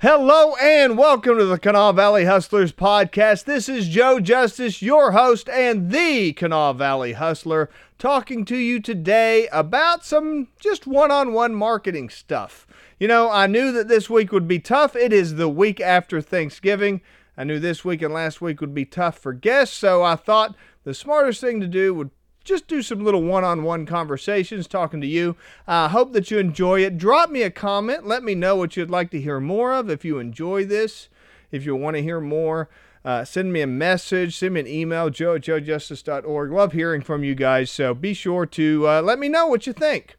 Hello and welcome to the Kanawha Valley Hustlers podcast. This is Joe Justice, your host and the Kanawha Valley Hustler, talking to you today about some just one on one marketing stuff. You know, I knew that this week would be tough. It is the week after Thanksgiving. I knew this week and last week would be tough for guests, so I thought the smartest thing to do would just do some little one on one conversations talking to you. I uh, hope that you enjoy it. Drop me a comment. Let me know what you'd like to hear more of if you enjoy this, if you want to hear more. Uh, send me a message, send me an email, joe at joejustice.org. Love hearing from you guys, so be sure to uh, let me know what you think.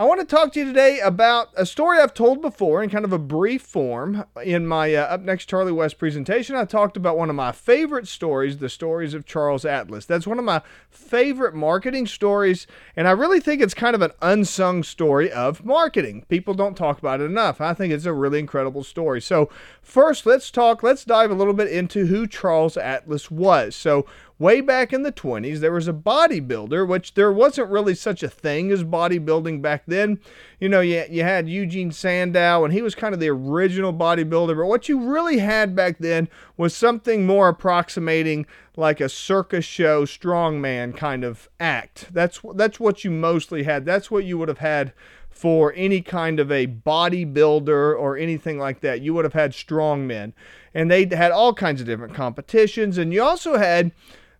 I want to talk to you today about a story I've told before in kind of a brief form. In my uh, Up Next Charlie West presentation, I talked about one of my favorite stories, the stories of Charles Atlas. That's one of my favorite marketing stories, and I really think it's kind of an unsung story of marketing. People don't talk about it enough. I think it's a really incredible story. So, first, let's talk, let's dive a little bit into who Charles Atlas was. So, way back in the 20s, there was a bodybuilder, which there wasn't really such a thing as bodybuilding back then. You know, you, you had Eugene Sandow, and he was kind of the original bodybuilder. But what you really had back then was something more approximating like a circus show strongman kind of act. That's that's what you mostly had. That's what you would have had for any kind of a bodybuilder or anything like that. You would have had strongmen, and they had all kinds of different competitions. And you also had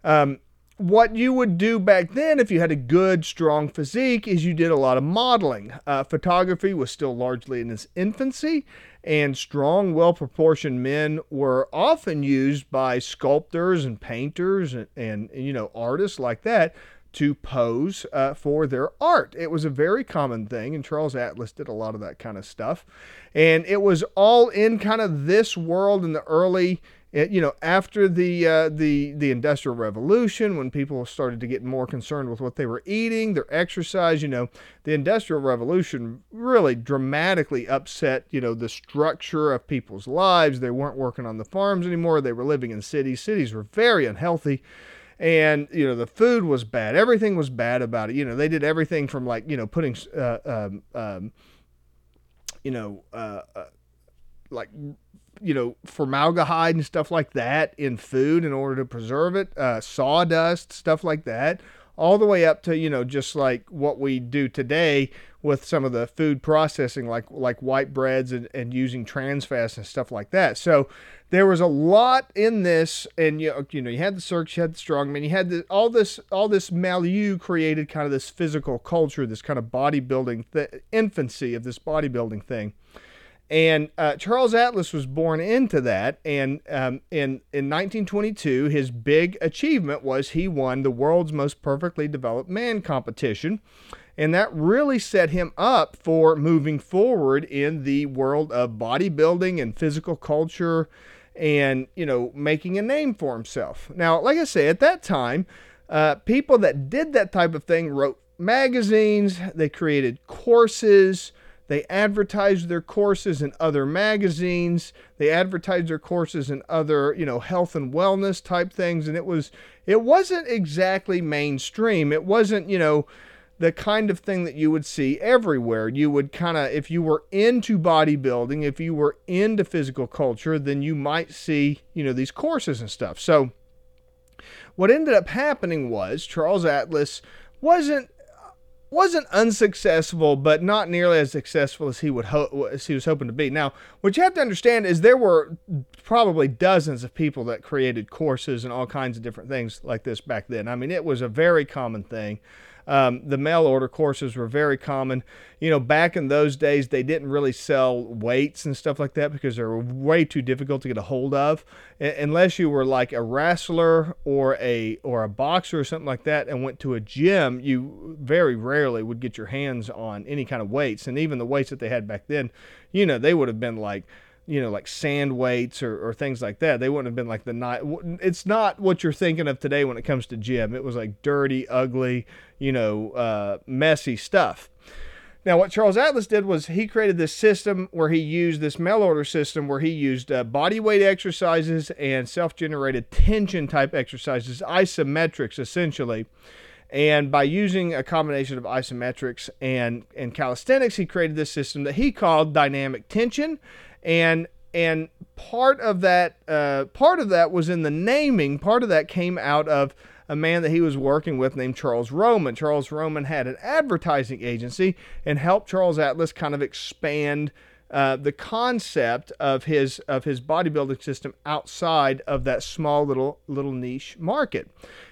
um, what you would do back then if you had a good, strong physique is you did a lot of modeling. Uh, photography was still largely in its infancy, and strong, well proportioned men were often used by sculptors and painters and, and, you know, artists like that to pose uh, for their art. It was a very common thing, and Charles Atlas did a lot of that kind of stuff. And it was all in kind of this world in the early it, you know, after the uh, the the Industrial Revolution, when people started to get more concerned with what they were eating, their exercise, you know, the Industrial Revolution really dramatically upset, you know, the structure of people's lives. They weren't working on the farms anymore. They were living in cities. Cities were very unhealthy and you know the food was bad everything was bad about it you know they did everything from like you know putting uh, um, um, you know uh, uh, like you know, formaldehyde and stuff like that in food in order to preserve it, uh, sawdust, stuff like that, all the way up to, you know, just like what we do today with some of the food processing, like like white breads and, and using trans fats and stuff like that. So there was a lot in this, and you, you know, you had the Circus, you had the strongman, you had the, all this all this milieu created kind of this physical culture, this kind of bodybuilding, the infancy of this bodybuilding thing. And uh, Charles Atlas was born into that. And um, in, in 1922, his big achievement was he won the world's most perfectly developed man competition. And that really set him up for moving forward in the world of bodybuilding and physical culture and, you know, making a name for himself. Now, like I say, at that time, uh, people that did that type of thing wrote magazines, they created courses. They advertised their courses in other magazines. They advertised their courses in other, you know, health and wellness type things. And it was, it wasn't exactly mainstream. It wasn't, you know, the kind of thing that you would see everywhere. You would kind of, if you were into bodybuilding, if you were into physical culture, then you might see, you know, these courses and stuff. So, what ended up happening was Charles Atlas wasn't wasn't unsuccessful, but not nearly as successful as he would ho- as he was hoping to be. Now, what you have to understand is there were probably dozens of people that created courses and all kinds of different things like this back then. I mean, it was a very common thing. Um, the mail order courses were very common. You know, back in those days, they didn't really sell weights and stuff like that because they were way too difficult to get a hold of, unless you were like a wrestler or a or a boxer or something like that and went to a gym. You very rarely would get your hands on any kind of weights, and even the weights that they had back then, you know, they would have been like you know, like sand weights or, or things like that. They wouldn't have been like the night. It's not what you're thinking of today when it comes to gym. It was like dirty, ugly, you know, uh, messy stuff. Now, what Charles Atlas did was he created this system where he used this mail order system where he used uh, body weight exercises and self generated tension type exercises, isometrics essentially. And by using a combination of isometrics and, and calisthenics, he created this system that he called dynamic tension and and part of that uh, part of that was in the naming. Part of that came out of a man that he was working with named Charles Roman. Charles Roman had an advertising agency and helped Charles Atlas kind of expand uh, the concept of his of his bodybuilding system outside of that small little little niche market.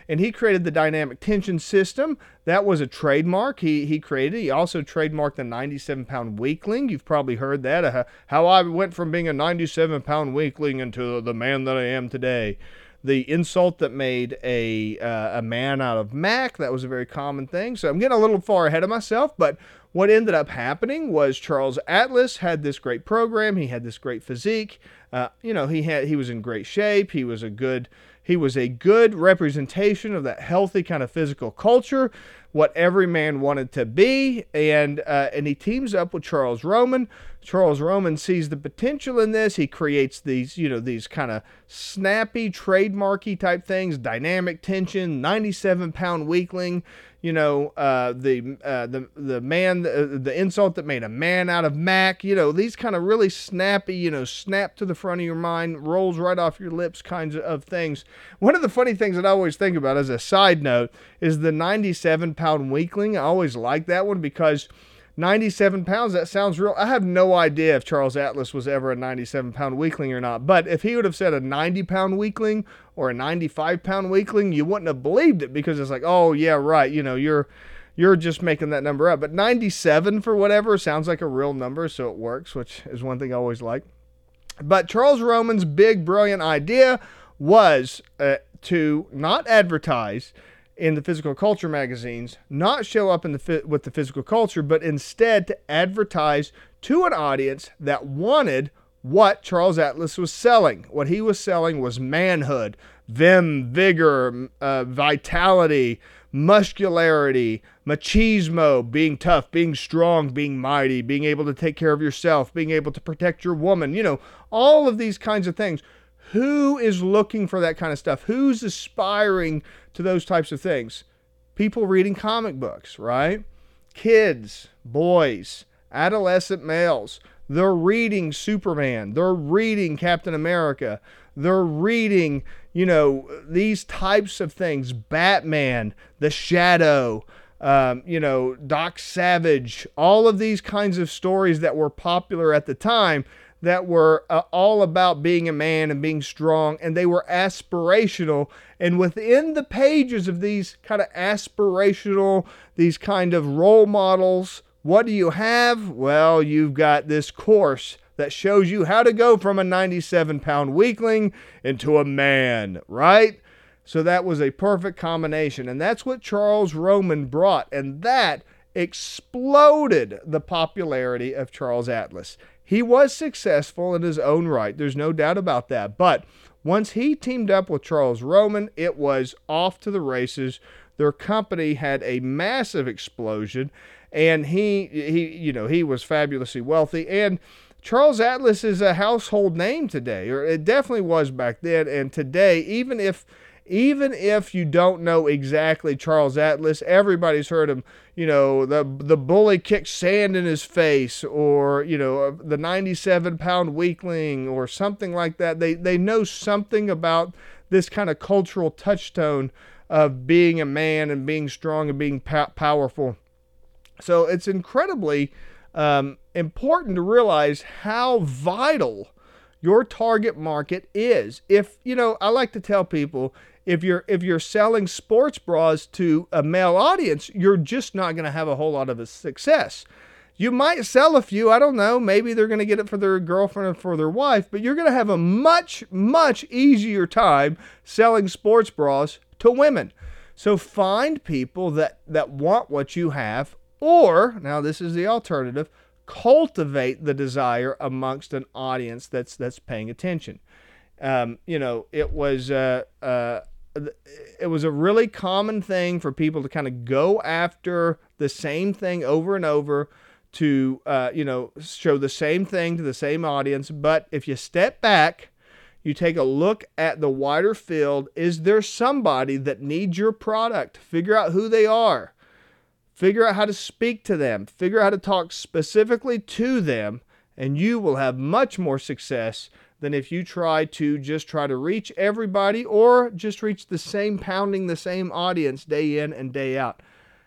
And he created the dynamic tension system. That was a trademark he, he created. He also trademarked the 97 pound weakling. You've probably heard that, uh, how I went from being a 97 pound weakling into the man that I am today the insult that made a uh, a man out of Mac. That was a very common thing. So I'm getting a little far ahead of myself, but what ended up happening was Charles Atlas had this great program. He had this great physique. Uh, you know, he had he was in great shape. He was a good he was a good representation of that healthy kind of physical culture, what every man wanted to be, and uh, and he teams up with Charles Roman. Charles Roman sees the potential in this. He creates these, you know, these kind of snappy, trademarky type things, dynamic tension, 97 pound weakling you know, uh, the uh, the the man, the, the insult that made a man out of Mac. You know, these kind of really snappy, you know, snap to the front of your mind, rolls right off your lips kinds of things. One of the funny things that I always think about as a side note is the 97 pound weakling. I always like that one because 97 pounds, that sounds real. I have no idea if Charles Atlas was ever a 97 pound weakling or not. But if he would have said a 90 pound weakling or a 95 pound weakling, you wouldn't have believed it because it's like, oh, yeah, right. You know, you're. You're just making that number up. But 97 for whatever sounds like a real number, so it works, which is one thing I always like. But Charles Roman's big, brilliant idea was uh, to not advertise in the physical culture magazines, not show up in the with the physical culture, but instead to advertise to an audience that wanted what Charles Atlas was selling. What he was selling was manhood, vim, vigor, uh, vitality, muscularity, machismo, being tough, being strong, being mighty, being able to take care of yourself, being able to protect your woman, you know, all of these kinds of things. Who is looking for that kind of stuff? Who's aspiring to those types of things? People reading comic books, right? Kids, boys, adolescent males. They're reading Superman. They're reading Captain America. They're reading, you know, these types of things Batman, The Shadow, um, you know, Doc Savage, all of these kinds of stories that were popular at the time that were uh, all about being a man and being strong, and they were aspirational. And within the pages of these kind of aspirational, these kind of role models, what do you have? Well, you've got this course that shows you how to go from a 97 pound weakling into a man, right? So that was a perfect combination. And that's what Charles Roman brought. And that exploded the popularity of Charles Atlas. He was successful in his own right. There's no doubt about that. But once he teamed up with Charles Roman, it was off to the races. Their company had a massive explosion, and he he you know he was fabulously wealthy. And Charles Atlas is a household name today, or it definitely was back then. And today, even if even if you don't know exactly Charles Atlas, everybody's heard him. You know, the the bully kicked sand in his face, or you know, the 97 pound weakling, or something like that. They they know something about this kind of cultural touchstone of being a man and being strong and being po- powerful. So it's incredibly um, important to realize how vital your target market is. If you know, I like to tell people if you're if you're selling sports bras to a male audience, you're just not going to have a whole lot of success. You might sell a few, I don't know, maybe they're going to get it for their girlfriend or for their wife, but you're going to have a much much easier time selling sports bras to women. So find people that that want what you have or now this is the alternative, cultivate the desire amongst an audience that's that's paying attention. Um, you know, it was uh, uh, it was a really common thing for people to kind of go after the same thing over and over to uh, you know show the same thing to the same audience. But if you step back you take a look at the wider field is there somebody that needs your product? Figure out who they are. Figure out how to speak to them. Figure out how to talk specifically to them and you will have much more success than if you try to just try to reach everybody or just reach the same pounding the same audience day in and day out.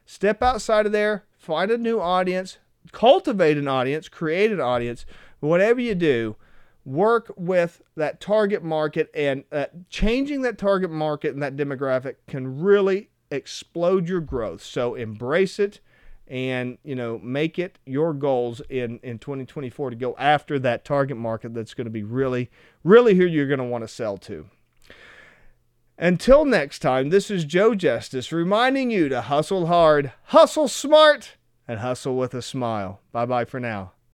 Step outside of there, find a new audience, cultivate an audience, create an audience. Whatever you do, work with that target market and uh, changing that target market and that demographic can really explode your growth. So embrace it and you know make it your goals in in 2024 to go after that target market that's going to be really really who you're going to want to sell to. Until next time, this is Joe Justice reminding you to hustle hard, hustle smart, and hustle with a smile. Bye bye for now.